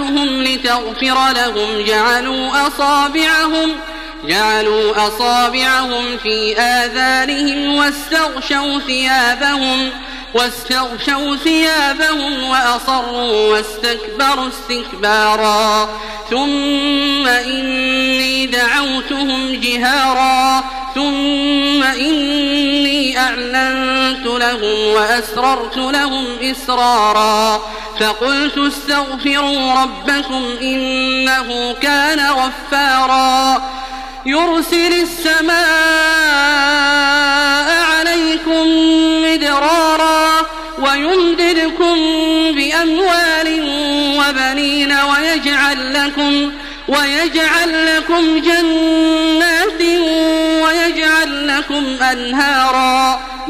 دعوتهم لتغفر لهم جعلوا أصابعهم جعلوا أصابعهم في آذانهم واستغشوا ثيابهم واستغشوا ثيابهم وأصروا واستكبروا استكبارا. ثم إني دعوتهم جهارا أعلنت لهم وأسررت لهم إسرارا فقلت استغفروا ربكم إنه كان غفارا يرسل السماء عليكم مدرارا ويمددكم بأموال وبنين ويجعل لكم ويجعل لكم جنات ويجعل لكم أنهارا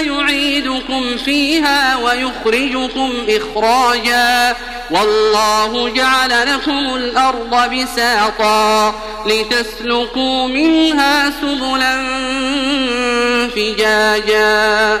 يعيدكم فيها ويخرجكم إخراجا. والله جعل لكم الأرض بساطا لتسلكوا منها سبلا فجاجا.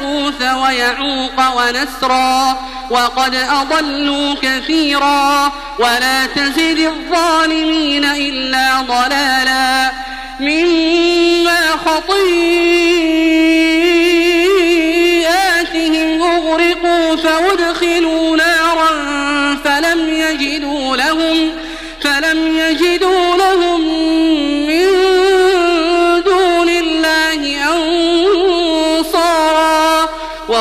يغوث ويعوق ونسرا وقد أضلوا كثيرا ولا تزد الظالمين إلا ضلالا مما خطيئاتهم أغرقوا فأدخلوا نارا فلم يجدوا لهم فلم يجدوا